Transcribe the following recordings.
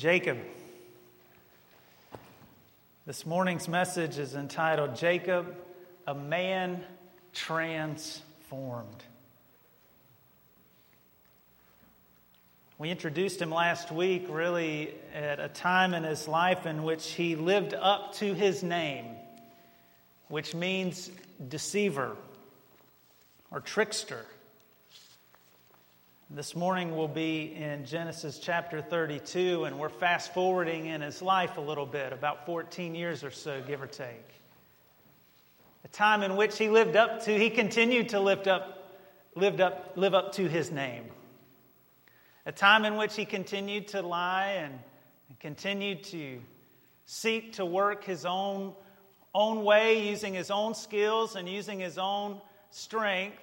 Jacob. This morning's message is entitled Jacob, a man transformed. We introduced him last week, really, at a time in his life in which he lived up to his name, which means deceiver or trickster. This morning we'll be in Genesis chapter 32, and we're fast forwarding in his life a little bit, about 14 years or so, give or take. A time in which he lived up to, he continued to lift up, lived up, live up to his name. A time in which he continued to lie and, and continued to seek to work his own, own way, using his own skills and using his own strength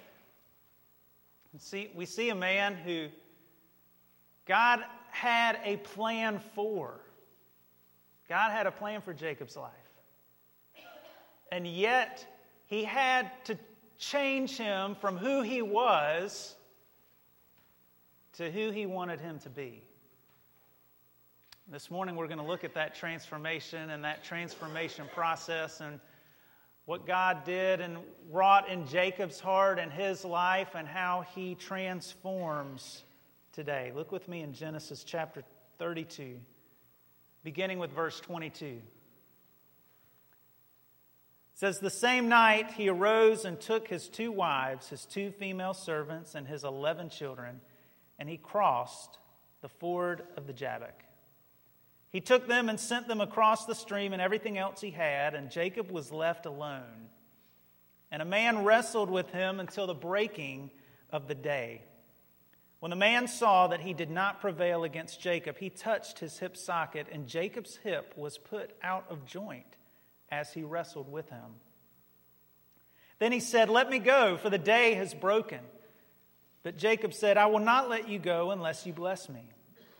See, we see a man who God had a plan for. God had a plan for Jacob's life. And yet, he had to change him from who he was to who he wanted him to be. This morning, we're going to look at that transformation and that transformation process and what God did and wrought in Jacob's heart and his life and how he transforms today. Look with me in Genesis chapter 32, beginning with verse 22. It says, The same night he arose and took his two wives, his two female servants, and his eleven children, and he crossed the ford of the Jabbok. He took them and sent them across the stream and everything else he had, and Jacob was left alone. And a man wrestled with him until the breaking of the day. When the man saw that he did not prevail against Jacob, he touched his hip socket, and Jacob's hip was put out of joint as he wrestled with him. Then he said, Let me go, for the day has broken. But Jacob said, I will not let you go unless you bless me.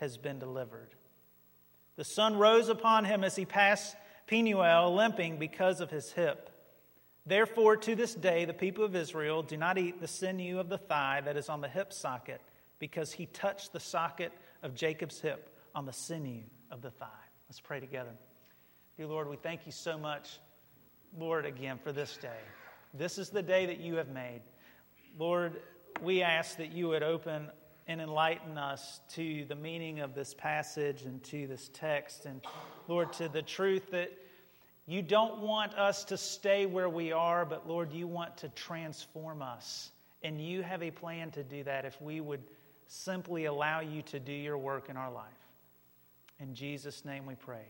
has been delivered. The sun rose upon him as he passed Penuel, limping because of his hip. Therefore, to this day, the people of Israel do not eat the sinew of the thigh that is on the hip socket, because he touched the socket of Jacob's hip on the sinew of the thigh. Let's pray together. Dear Lord, we thank you so much, Lord, again for this day. This is the day that you have made. Lord, we ask that you would open and enlighten us to the meaning of this passage and to this text. And Lord, to the truth that you don't want us to stay where we are, but Lord, you want to transform us. And you have a plan to do that if we would simply allow you to do your work in our life. In Jesus' name we pray.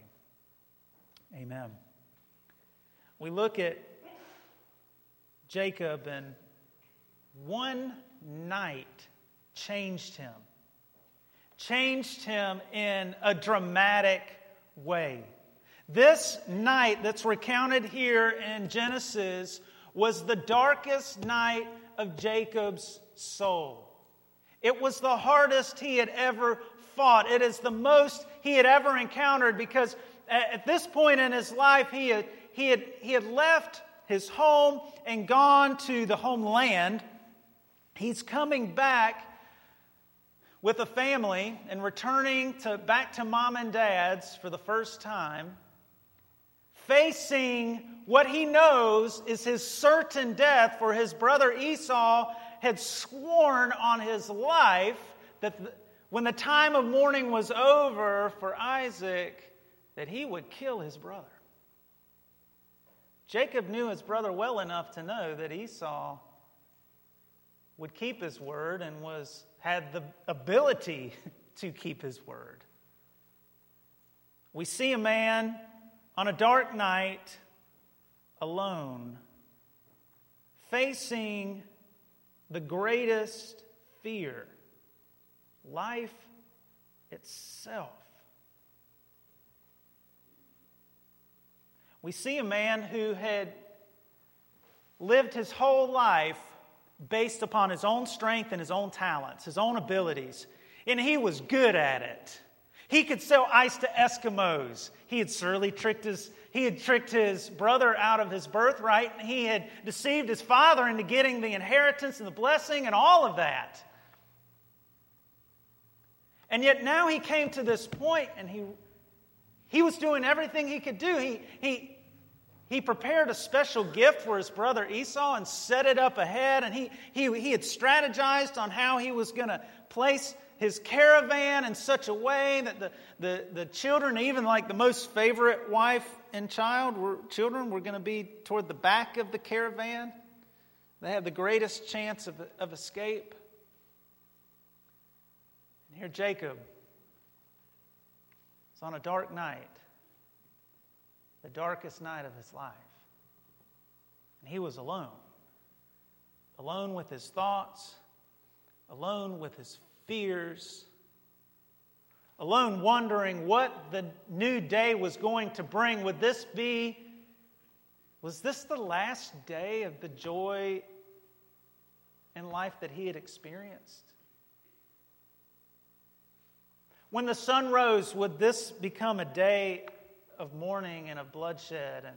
Amen. We look at Jacob, and one night changed him. Changed him in a dramatic way. This night that's recounted here in Genesis was the darkest night of Jacob's soul. It was the hardest he had ever fought. It is the most he had ever encountered because at this point in his life, he had, he had, he had left his home and gone to the homeland. He's coming back with a family and returning to, back to mom and dad's for the first time, facing what he knows is his certain death, for his brother Esau had sworn on his life that the, when the time of mourning was over for Isaac, that he would kill his brother. Jacob knew his brother well enough to know that Esau would keep his word and was had the ability to keep his word. We see a man on a dark night, alone, facing the greatest fear life itself. We see a man who had lived his whole life based upon his own strength and his own talents, his own abilities, and he was good at it. He could sell ice to Eskimos. He had surely tricked his, he had tricked his brother out of his birthright, and he had deceived his father into getting the inheritance and the blessing and all of that. And yet now he came to this point and he, he was doing everything he could do. He, he, he prepared a special gift for his brother Esau and set it up ahead. And he, he, he had strategized on how he was going to place his caravan in such a way that the, the, the children, even like the most favorite wife and child, were, children were going to be toward the back of the caravan. They had the greatest chance of, of escape. And here Jacob is on a dark night, the darkest night of his life. And he was alone. Alone with his thoughts, alone with his fears, alone wondering what the new day was going to bring. Would this be, was this the last day of the joy in life that he had experienced? When the sun rose, would this become a day of mourning and of bloodshed and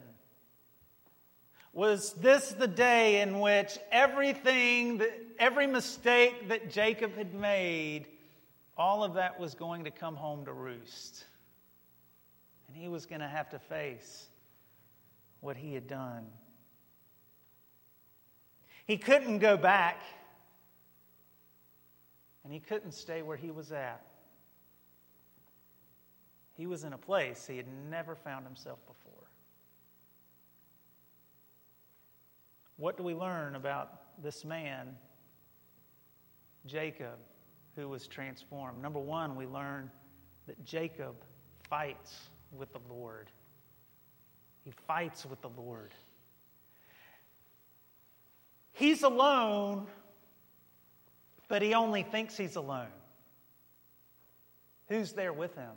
was this the day in which everything, that, every mistake that Jacob had made, all of that was going to come home to roost? And he was going to have to face what he had done. He couldn't go back, and he couldn't stay where he was at. He was in a place he had never found himself before. What do we learn about this man, Jacob, who was transformed? Number one, we learn that Jacob fights with the Lord. He fights with the Lord. He's alone, but he only thinks he's alone. Who's there with him?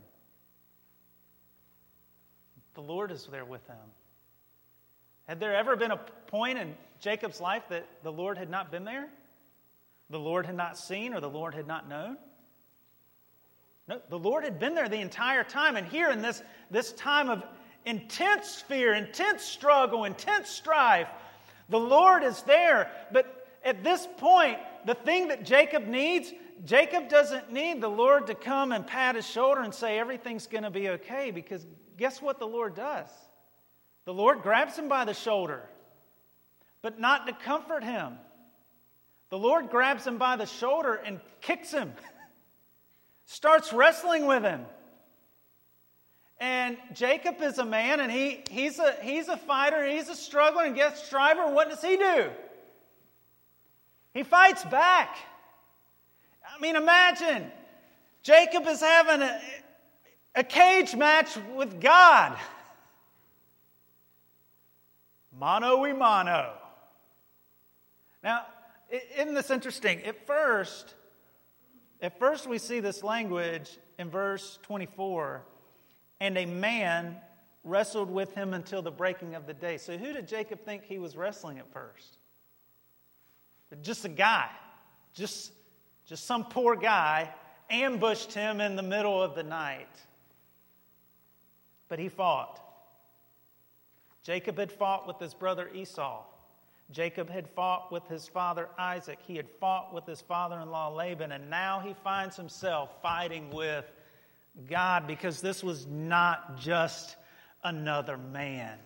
The Lord is there with him. Had there ever been a point in Jacob's life that the Lord had not been there? The Lord had not seen or the Lord had not known? No, the Lord had been there the entire time. And here in this, this time of intense fear, intense struggle, intense strife, the Lord is there. But at this point, the thing that Jacob needs, Jacob doesn't need the Lord to come and pat his shoulder and say everything's going to be okay because guess what the Lord does? The Lord grabs him by the shoulder, but not to comfort him. The Lord grabs him by the shoulder and kicks him, starts wrestling with him. And Jacob is a man and he, he's, a, he's a fighter, he's a struggler and gets striver. What does he do? He fights back. I mean, imagine Jacob is having a, a cage match with God. Mano y mano. Now, isn't this interesting? At first, at first we see this language in verse 24, and a man wrestled with him until the breaking of the day. So who did Jacob think he was wrestling at first? Just a guy. Just, just some poor guy ambushed him in the middle of the night. But he fought. Jacob had fought with his brother Esau. Jacob had fought with his father Isaac. He had fought with his father in law Laban. And now he finds himself fighting with God because this was not just another man.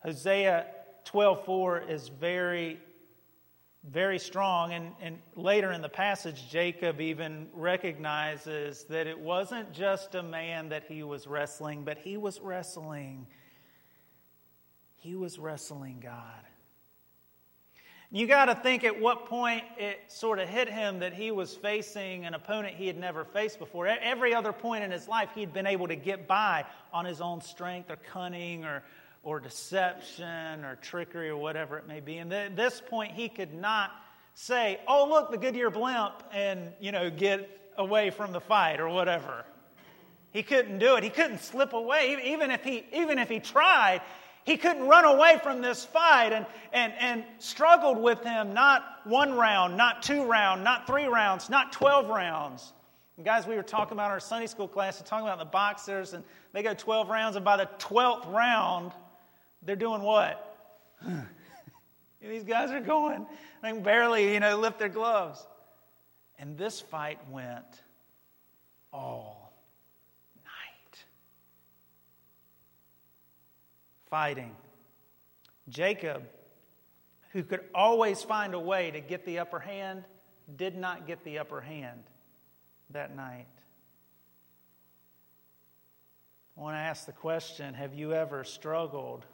Hosea 12:4 is very very strong. And, and later in the passage, Jacob even recognizes that it wasn't just a man that he was wrestling, but he was wrestling. He was wrestling God. You got to think at what point it sort of hit him that he was facing an opponent he had never faced before. Every other point in his life, he'd been able to get by on his own strength or cunning or, or deception or trickery or whatever it may be. And at this point, he could not say, oh, look, the Goodyear blimp, and, you know, get away from the fight or whatever. He couldn't do it. He couldn't slip away. Even if he, even if he tried, he couldn't run away from this fight and, and, and struggled with him not one round, not two rounds, not three rounds, not 12 rounds. And guys, we were talking about our Sunday school class, we're talking about the boxers, and they go 12 rounds, and by the 12th round, they're doing what? These guys are going. They can barely, you know, lift their gloves. And this fight went all night. Fighting. Jacob, who could always find a way to get the upper hand, did not get the upper hand that night. I want to ask the question Have you ever struggled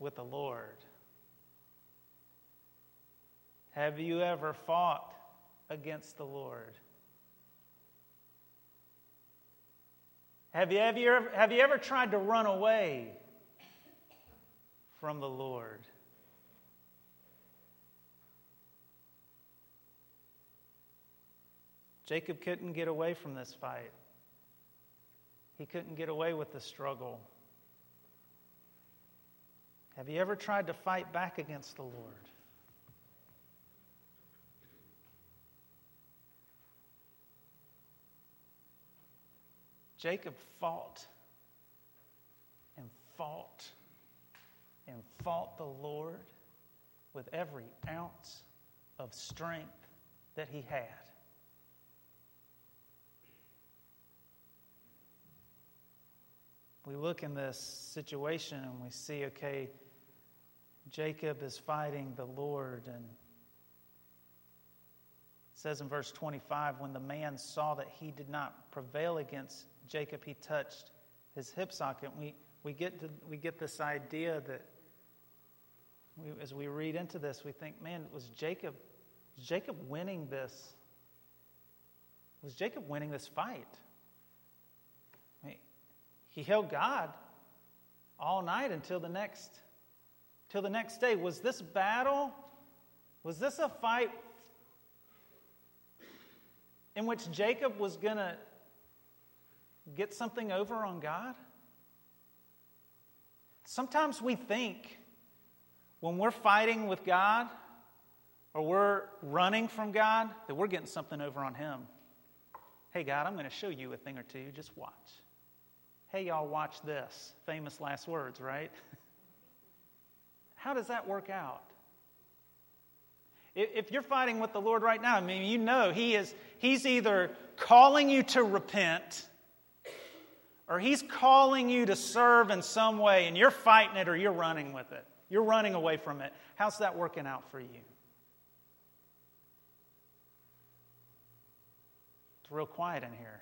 with the Lord? Have you ever fought against the Lord? Have you, have, you ever, have you ever tried to run away from the Lord? Jacob couldn't get away from this fight. He couldn't get away with the struggle. Have you ever tried to fight back against the Lord? Jacob fought and fought and fought the Lord with every ounce of strength that he had. We look in this situation and we see, okay, Jacob is fighting the Lord and says in verse 25 when the man saw that he did not prevail against Jacob, he touched his hip socket. We, we, get, to, we get this idea that we, as we read into this, we think, man, was Jacob, was Jacob winning this? Was Jacob winning this fight? I mean, he held God all night until the next till the next day. Was this battle? Was this a fight in which Jacob was going to get something over on God? Sometimes we think when we're fighting with God or we're running from God that we're getting something over on Him. Hey, God, I'm going to show you a thing or two. Just watch. Hey, y'all, watch this. Famous last words, right? How does that work out? If you're fighting with the Lord right now, I mean, you know He is, He's either calling you to repent or He's calling you to serve in some way, and you're fighting it or you're running with it. You're running away from it. How's that working out for you? It's real quiet in here.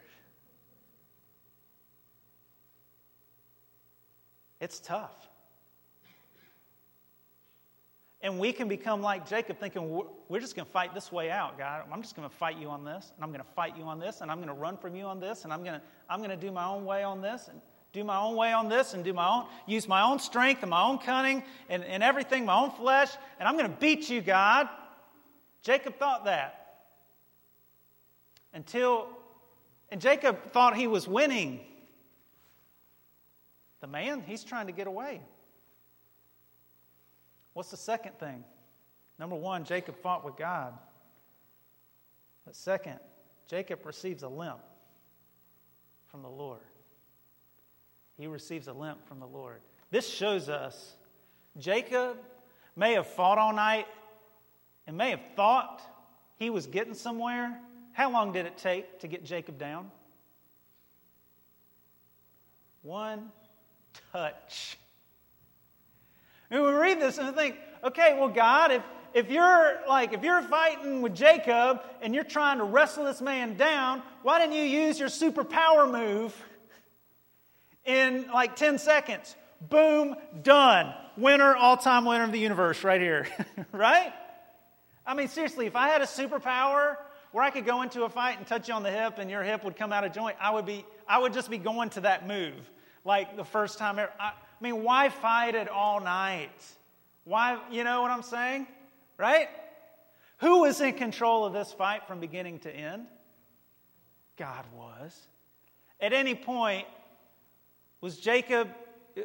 It's tough. And we can become like Jacob, thinking, we're just going to fight this way out, God. I'm just going to fight you on this, and I'm going to fight you on this, and I'm going to run from you on this, and I'm going to, I'm going to do my own way on this, and do my own way on this, and do my own, use my own strength and my own cunning and, and everything, my own flesh, and I'm going to beat you, God. Jacob thought that. Until, and Jacob thought he was winning. The man, he's trying to get away. What's the second thing? Number one, Jacob fought with God. But second, Jacob receives a limp from the Lord. He receives a limp from the Lord. This shows us Jacob may have fought all night and may have thought he was getting somewhere. How long did it take to get Jacob down? One touch. And we read this and think, okay, well, God, if, if you're like if you're fighting with Jacob and you're trying to wrestle this man down, why didn't you use your superpower move in like 10 seconds? Boom, done. Winner, all-time winner of the universe right here. right? I mean, seriously, if I had a superpower where I could go into a fight and touch you on the hip and your hip would come out of joint, I would be I would just be going to that move. Like the first time ever. I, I mean, why fight it all night? Why, you know what I'm saying? Right? Who was in control of this fight from beginning to end? God was. At any point, was Jacob,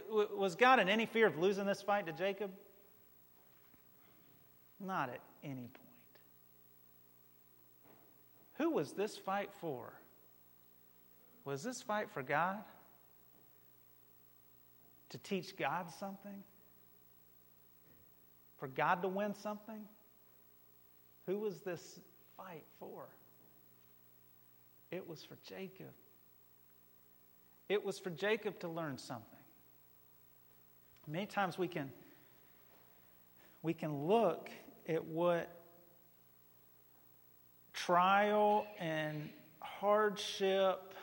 was God in any fear of losing this fight to Jacob? Not at any point. Who was this fight for? Was this fight for God? To teach God something? For God to win something? Who was this fight for? It was for Jacob. It was for Jacob to learn something. Many times we can we can look at what trial and hardship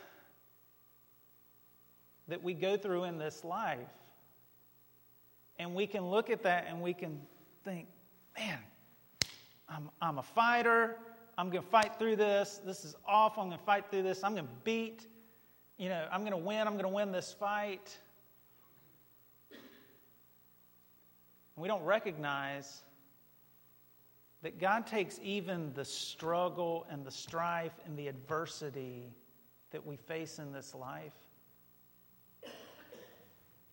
that we go through in this life. And we can look at that and we can think, man, I'm, I'm a fighter. I'm going to fight through this. This is awful. I'm going to fight through this. I'm going to beat, you know, I'm going to win. I'm going to win this fight. We don't recognize that God takes even the struggle and the strife and the adversity that we face in this life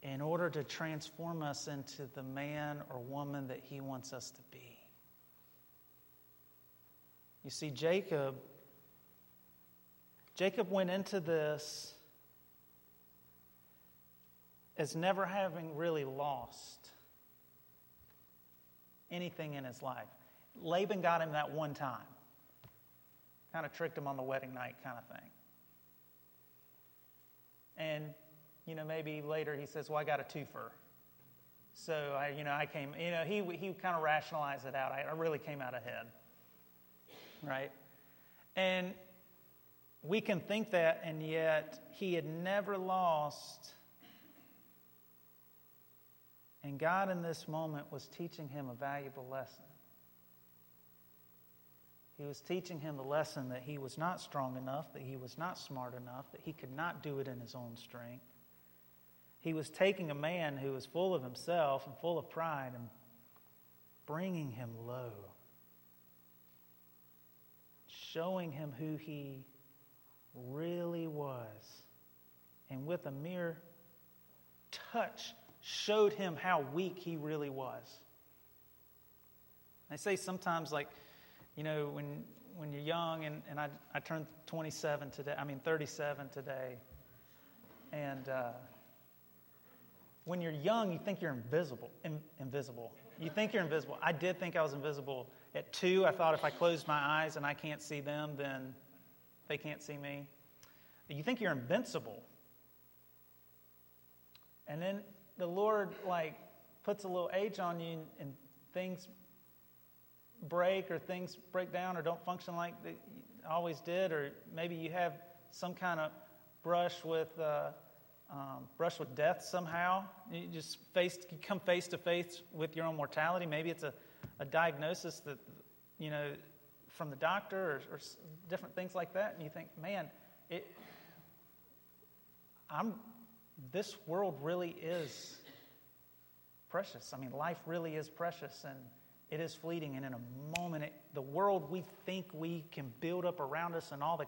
in order to transform us into the man or woman that He wants us to be. You see, Jacob, Jacob went into this as never having really lost anything in his life. Laban got him that one time. Kind of tricked him on the wedding night, kind of thing. And, you know, maybe later he says, Well, I got a twofer. So, I, you know, I came, you know, he, he kind of rationalized it out. I, I really came out ahead. Right? And we can think that, and yet he had never lost. And God, in this moment, was teaching him a valuable lesson. He was teaching him the lesson that he was not strong enough, that he was not smart enough, that he could not do it in his own strength. He was taking a man who was full of himself and full of pride and bringing him low, showing him who he really was. And with a mere touch, showed him how weak he really was. I say sometimes, like, you know, when, when you're young, and, and I, I turned 27 today, I mean 37 today, and uh, when you're young, you think you're invisible. In, invisible. You think you're invisible. I did think I was invisible. At two, I thought if I closed my eyes and I can't see them, then they can't see me. You think you're invincible. And then the Lord, like, puts a little age on you and things break or things break down or don't function like they always did, or maybe you have some kind of brush with uh, um, brush with death somehow. You just face you come face to face with your own mortality. Maybe it's a, a diagnosis that you know from the doctor or, or different things like that, and you think, man, it, I'm this world really is precious. I mean, life really is precious, and it is fleeting, and in a moment, it, the world we think we can build up around us and all the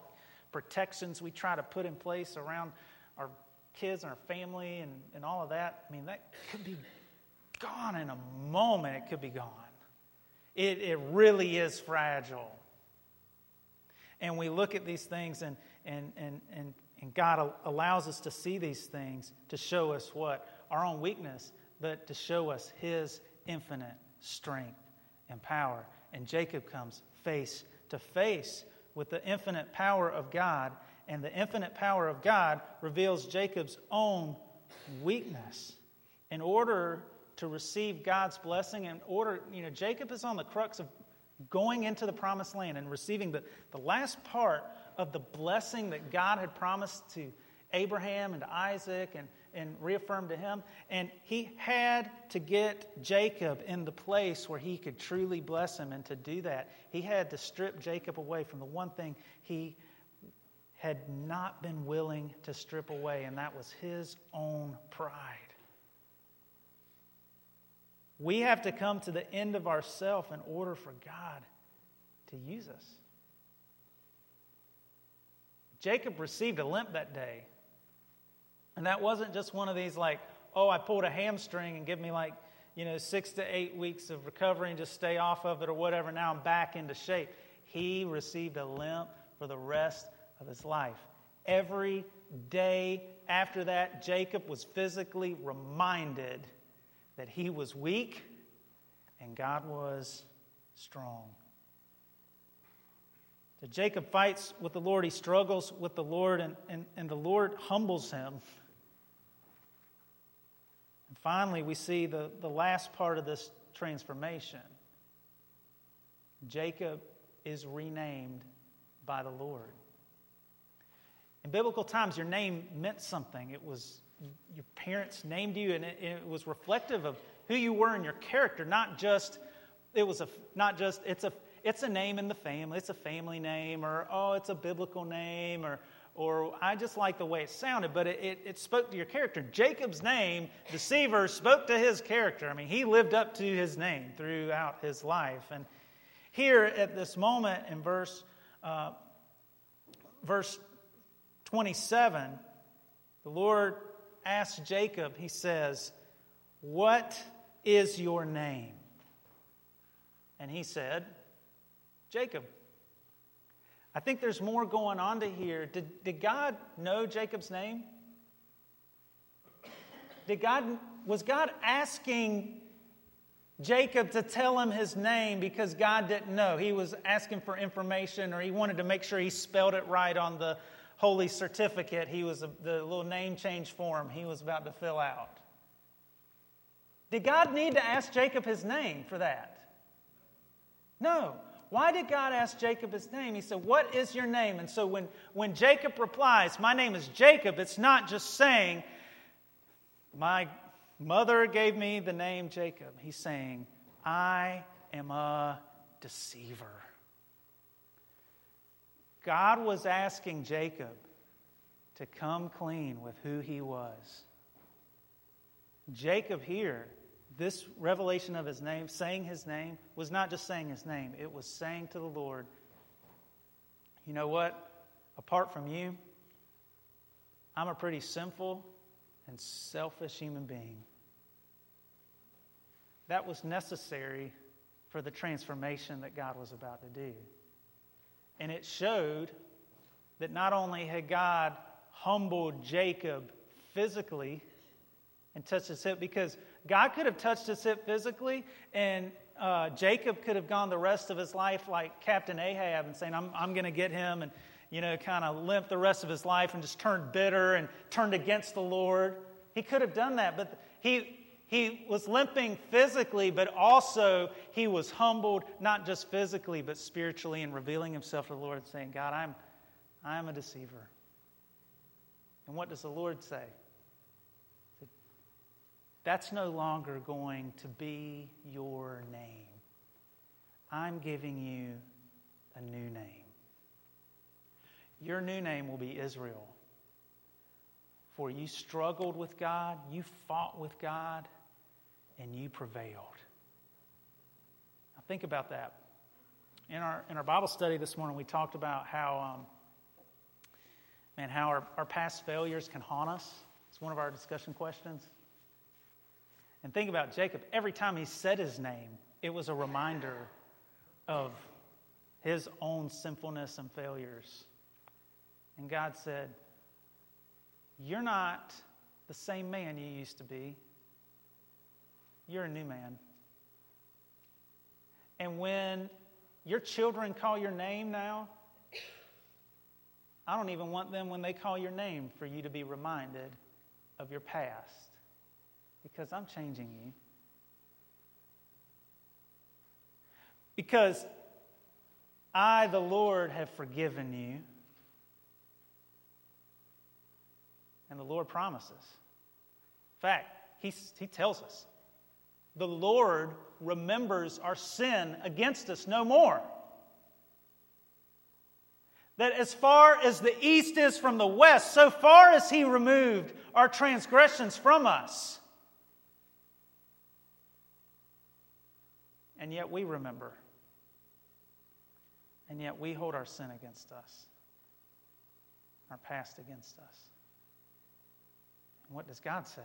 protections we try to put in place around our kids and our family and, and all of that, I mean, that could be gone in a moment. It could be gone. It, it really is fragile. And we look at these things, and, and, and, and, and God allows us to see these things to show us what? Our own weakness, but to show us His infinite strength and power. And Jacob comes face to face with the infinite power of God, and the infinite power of God reveals Jacob's own weakness. In order to receive God's blessing, in order, you know, Jacob is on the crux of going into the promised land and receiving the, the last part of the blessing that God had promised to Abraham and to Isaac and and reaffirmed to him. And he had to get Jacob in the place where he could truly bless him. And to do that, he had to strip Jacob away from the one thing he had not been willing to strip away, and that was his own pride. We have to come to the end of ourself in order for God to use us. Jacob received a limp that day And that wasn't just one of these like, oh, I pulled a hamstring and give me like, you know, six to eight weeks of recovery and just stay off of it or whatever. Now I'm back into shape. He received a limp for the rest of his life. Every day after that, Jacob was physically reminded that he was weak and God was strong. So Jacob fights with the Lord, he struggles with the Lord, and, and, and the Lord humbles him. And finally, we see the, the last part of this transformation. Jacob is renamed by the Lord. In biblical times, your name meant something. It was your parents named you, and it, it was reflective of who you were and your character, not just it was a not just it's a it's a name in the family, it's a family name, or oh, it's a biblical name, or or I just like the way it sounded, but it, it, it, spoke to your character. Jacob's name, deceiver, spoke to his character. I mean, he lived up to his name throughout his life. And here at this moment in verse, uh, verse 27, the Lord asks Jacob, he says, What is your name? And he said, Jacob. I think there's more going on to here. Did, did God know Jacob's name? Did God, was God asking Jacob to tell him his name because God didn't know? He was asking for information or he wanted to make sure he spelled it right on the holy certificate. He was a, the little name change form he was about to fill out. Did God need to ask Jacob his name for that? No. Why did God ask Jacob his name? He said, What is your name? And so when, when Jacob replies, My name is Jacob, it's not just saying, My mother gave me the name Jacob. He's saying, I am a deceiver. God was asking Jacob to come clean with who he was. Jacob here this revelation of his name, saying his name, was not just saying his name, it was saying to the Lord, You know what? Apart from you, I'm a pretty sinful and selfish human being. That was necessary for the transformation that God was about to do. And it showed that not only had God humbled Jacob physically and touched his hip, because God could have touched his hip physically, and uh, Jacob could have gone the rest of his life like Captain Ahab and saying, I'm, I'm going to get him, and, you know, kind of limp the rest of his life and just turned bitter and turned against the Lord. He could have done that, but he, he was limping physically, but also he was humbled, not just physically, but spiritually, and revealing himself to the Lord, saying, God, I'm, I'm a deceiver. And what does the Lord say? That's no longer going to be your name. I'm giving you a new name. Your new name will be Israel. For you struggled with God, you fought with God, and you prevailed. Now, think about that. In our, in our Bible study this morning, we talked about how, um, man, how our, our past failures can haunt us. It's one of our discussion questions. And think about Jacob. Every time he said his name, it was a reminder of his own sinfulness and failures. And God said, You're not the same man you used to be. You're a new man. And when your children call your name now, I don't even want them when they call your name for you to be reminded of your past because I'm changing you. Because I, the Lord, have forgiven you. And the Lord promises. In fact, he, he tells us the Lord remembers our sin against us no more. That as far as the east is from the west, so far as He removed our transgressions from us. And yet we remember. And yet we hold our sin against us, our past against us. what does God say?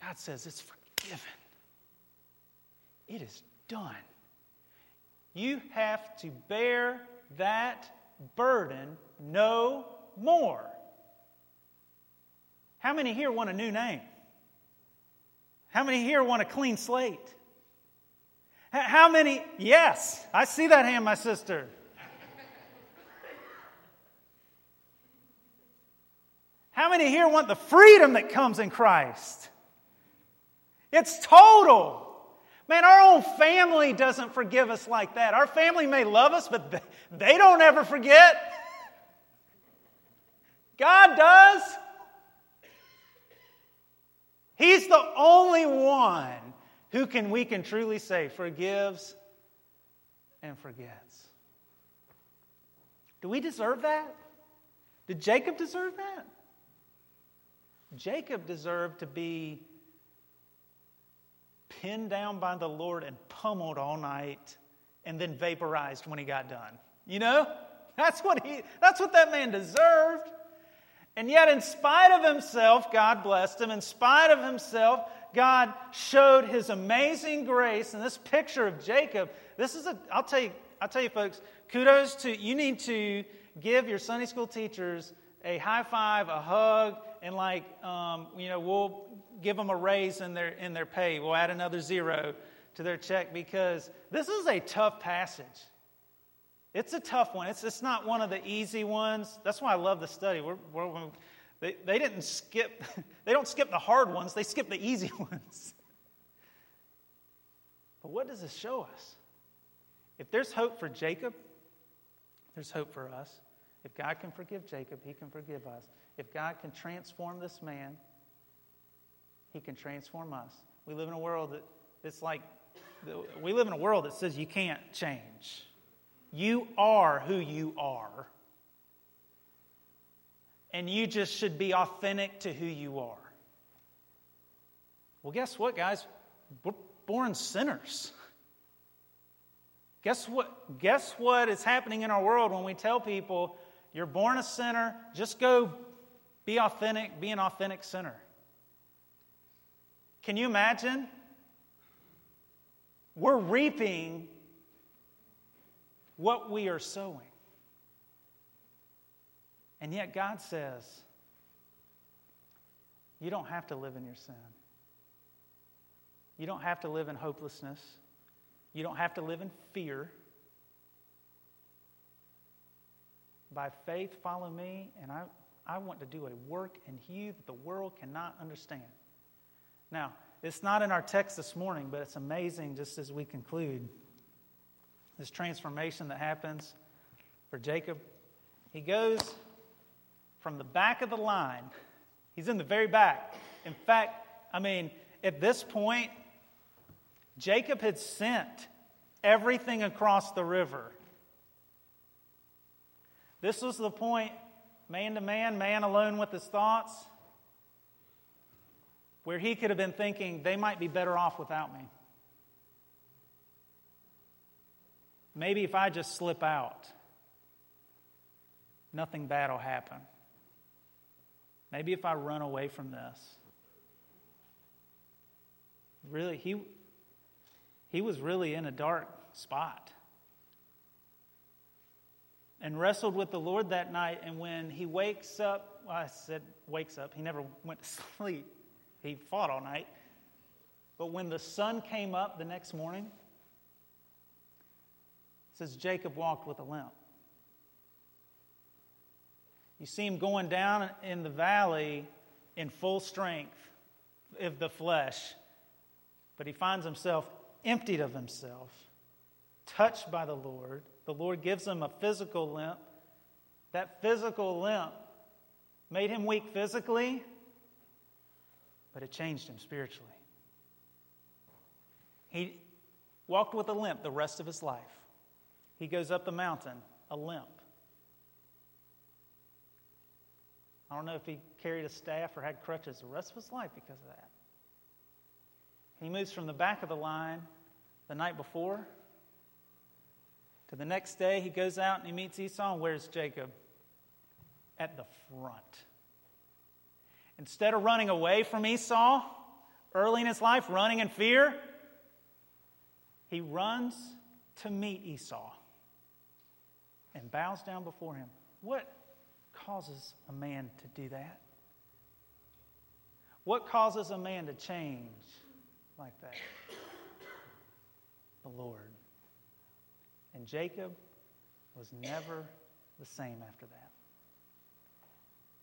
God says it's. It is done. You have to bear that burden no more. How many here want a new name? How many here want a clean slate? How many? Yes, I see that hand, my sister. How many here want the freedom that comes in Christ? It's total. Man, our own family doesn't forgive us like that. Our family may love us, but they don't ever forget. God does. He's the only one who can we can truly say forgives and forgets. Do we deserve that? Did Jacob deserve that? Jacob deserved to be pinned down by the Lord and pummeled all night and then vaporized when he got done. You know? That's what he that's what that man deserved. And yet in spite of himself, God blessed him. In spite of himself, God showed his amazing grace. And this picture of Jacob, this is a I'll tell you I'll tell you folks, kudos to you need to give your Sunday school teachers a high five, a hug, and like, um, you know, we'll give them a raise in their, in their pay. We'll add another zero to their check because this is a tough passage. It's a tough one. It's, it's not one of the easy ones. That's why I love the study. We're, we're, they, they didn't skip, they don't skip the hard ones, they skip the easy ones. But what does this show us? If there's hope for Jacob, there's hope for us. If God can forgive Jacob, he can forgive us. If God can transform this man, he can transform us. We live in a world that it's like we live in a world that says you can't change. You are who you are. And you just should be authentic to who you are. Well, guess what, guys? We're born sinners. Guess what? Guess what is happening in our world when we tell people you're born a sinner. Just go be authentic, be an authentic sinner. Can you imagine? We're reaping what we are sowing. And yet God says, you don't have to live in your sin. You don't have to live in hopelessness. You don't have to live in fear. By faith, follow me, and I, I want to do a work in you that the world cannot understand. Now, it's not in our text this morning, but it's amazing just as we conclude this transformation that happens for Jacob. He goes from the back of the line, he's in the very back. In fact, I mean, at this point, Jacob had sent everything across the river. This was the point, man to man, man alone with his thoughts, where he could have been thinking, they might be better off without me. Maybe if I just slip out, nothing bad will happen. Maybe if I run away from this. Really, he, he was really in a dark spot and wrestled with the Lord that night. And when he wakes up, well, I said wakes up, he never went to sleep. He fought all night. But when the sun came up the next morning, it says Jacob walked with a limp. You see him going down in the valley in full strength of the flesh, but he finds himself emptied of himself, touched by the Lord, the Lord gives him a physical limp. That physical limp made him weak physically, but it changed him spiritually. He walked with a limp the rest of his life. He goes up the mountain, a limp. I don't know if he carried a staff or had crutches the rest of his life because of that. He moves from the back of the line the night before to the next day, he goes out and he meets Esau. And where's Jacob? At the front. Instead of running away from Esau early in his life, running in fear, he runs to meet Esau and bows down before him. What causes a man to do that? What causes a man to change like that? The Lord. And Jacob was never the same after that.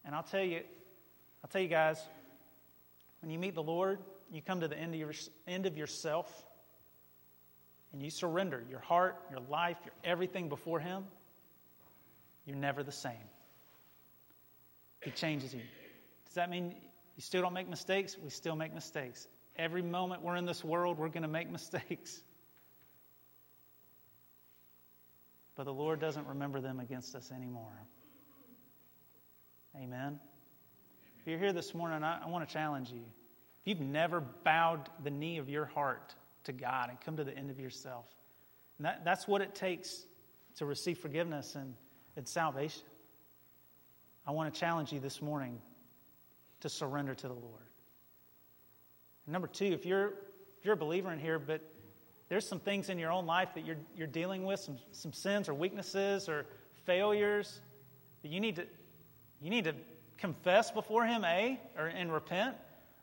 And I'll tell you, I'll tell you guys, when you meet the Lord, you come to the end of, your, end of yourself and you surrender your heart, your life, your everything before Him, you're never the same. He changes you. Does that mean you still don't make mistakes? We still make mistakes. Every moment we're in this world, we're going to make mistakes. But the Lord doesn't remember them against us anymore. Amen. If you're here this morning, I, I want to challenge you. If you've never bowed the knee of your heart to God and come to the end of yourself, that, that's what it takes to receive forgiveness and, and salvation. I want to challenge you this morning to surrender to the Lord. And number two, if you're, if you're a believer in here, but there's some things in your own life that you're, you're dealing with, some, some sins or weaknesses or failures that you need to, you need to confess before Him, A, or, and repent.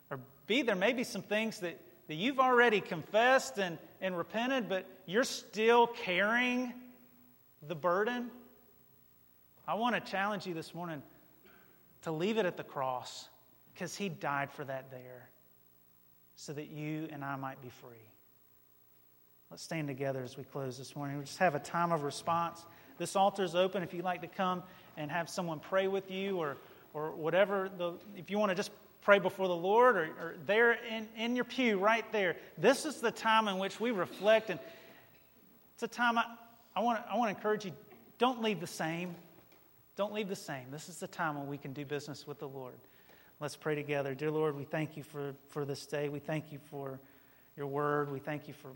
Or B, there may be some things that, that you've already confessed and, and repented, but you're still carrying the burden. I want to challenge you this morning to leave it at the cross because He died for that there so that you and I might be free. Let's stand together as we close this morning. We just have a time of response. This altar is open if you'd like to come and have someone pray with you or, or whatever. The, if you want to just pray before the Lord or, or there in, in your pew right there, this is the time in which we reflect. And it's a time I, I, want, I want to encourage you don't leave the same. Don't leave the same. This is the time when we can do business with the Lord. Let's pray together. Dear Lord, we thank you for, for this day. We thank you for your word. We thank you for,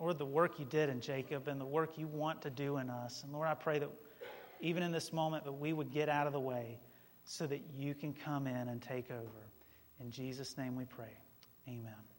Lord, the work you did in Jacob and the work you want to do in us. And Lord, I pray that even in this moment, that we would get out of the way so that you can come in and take over. In Jesus' name we pray. Amen.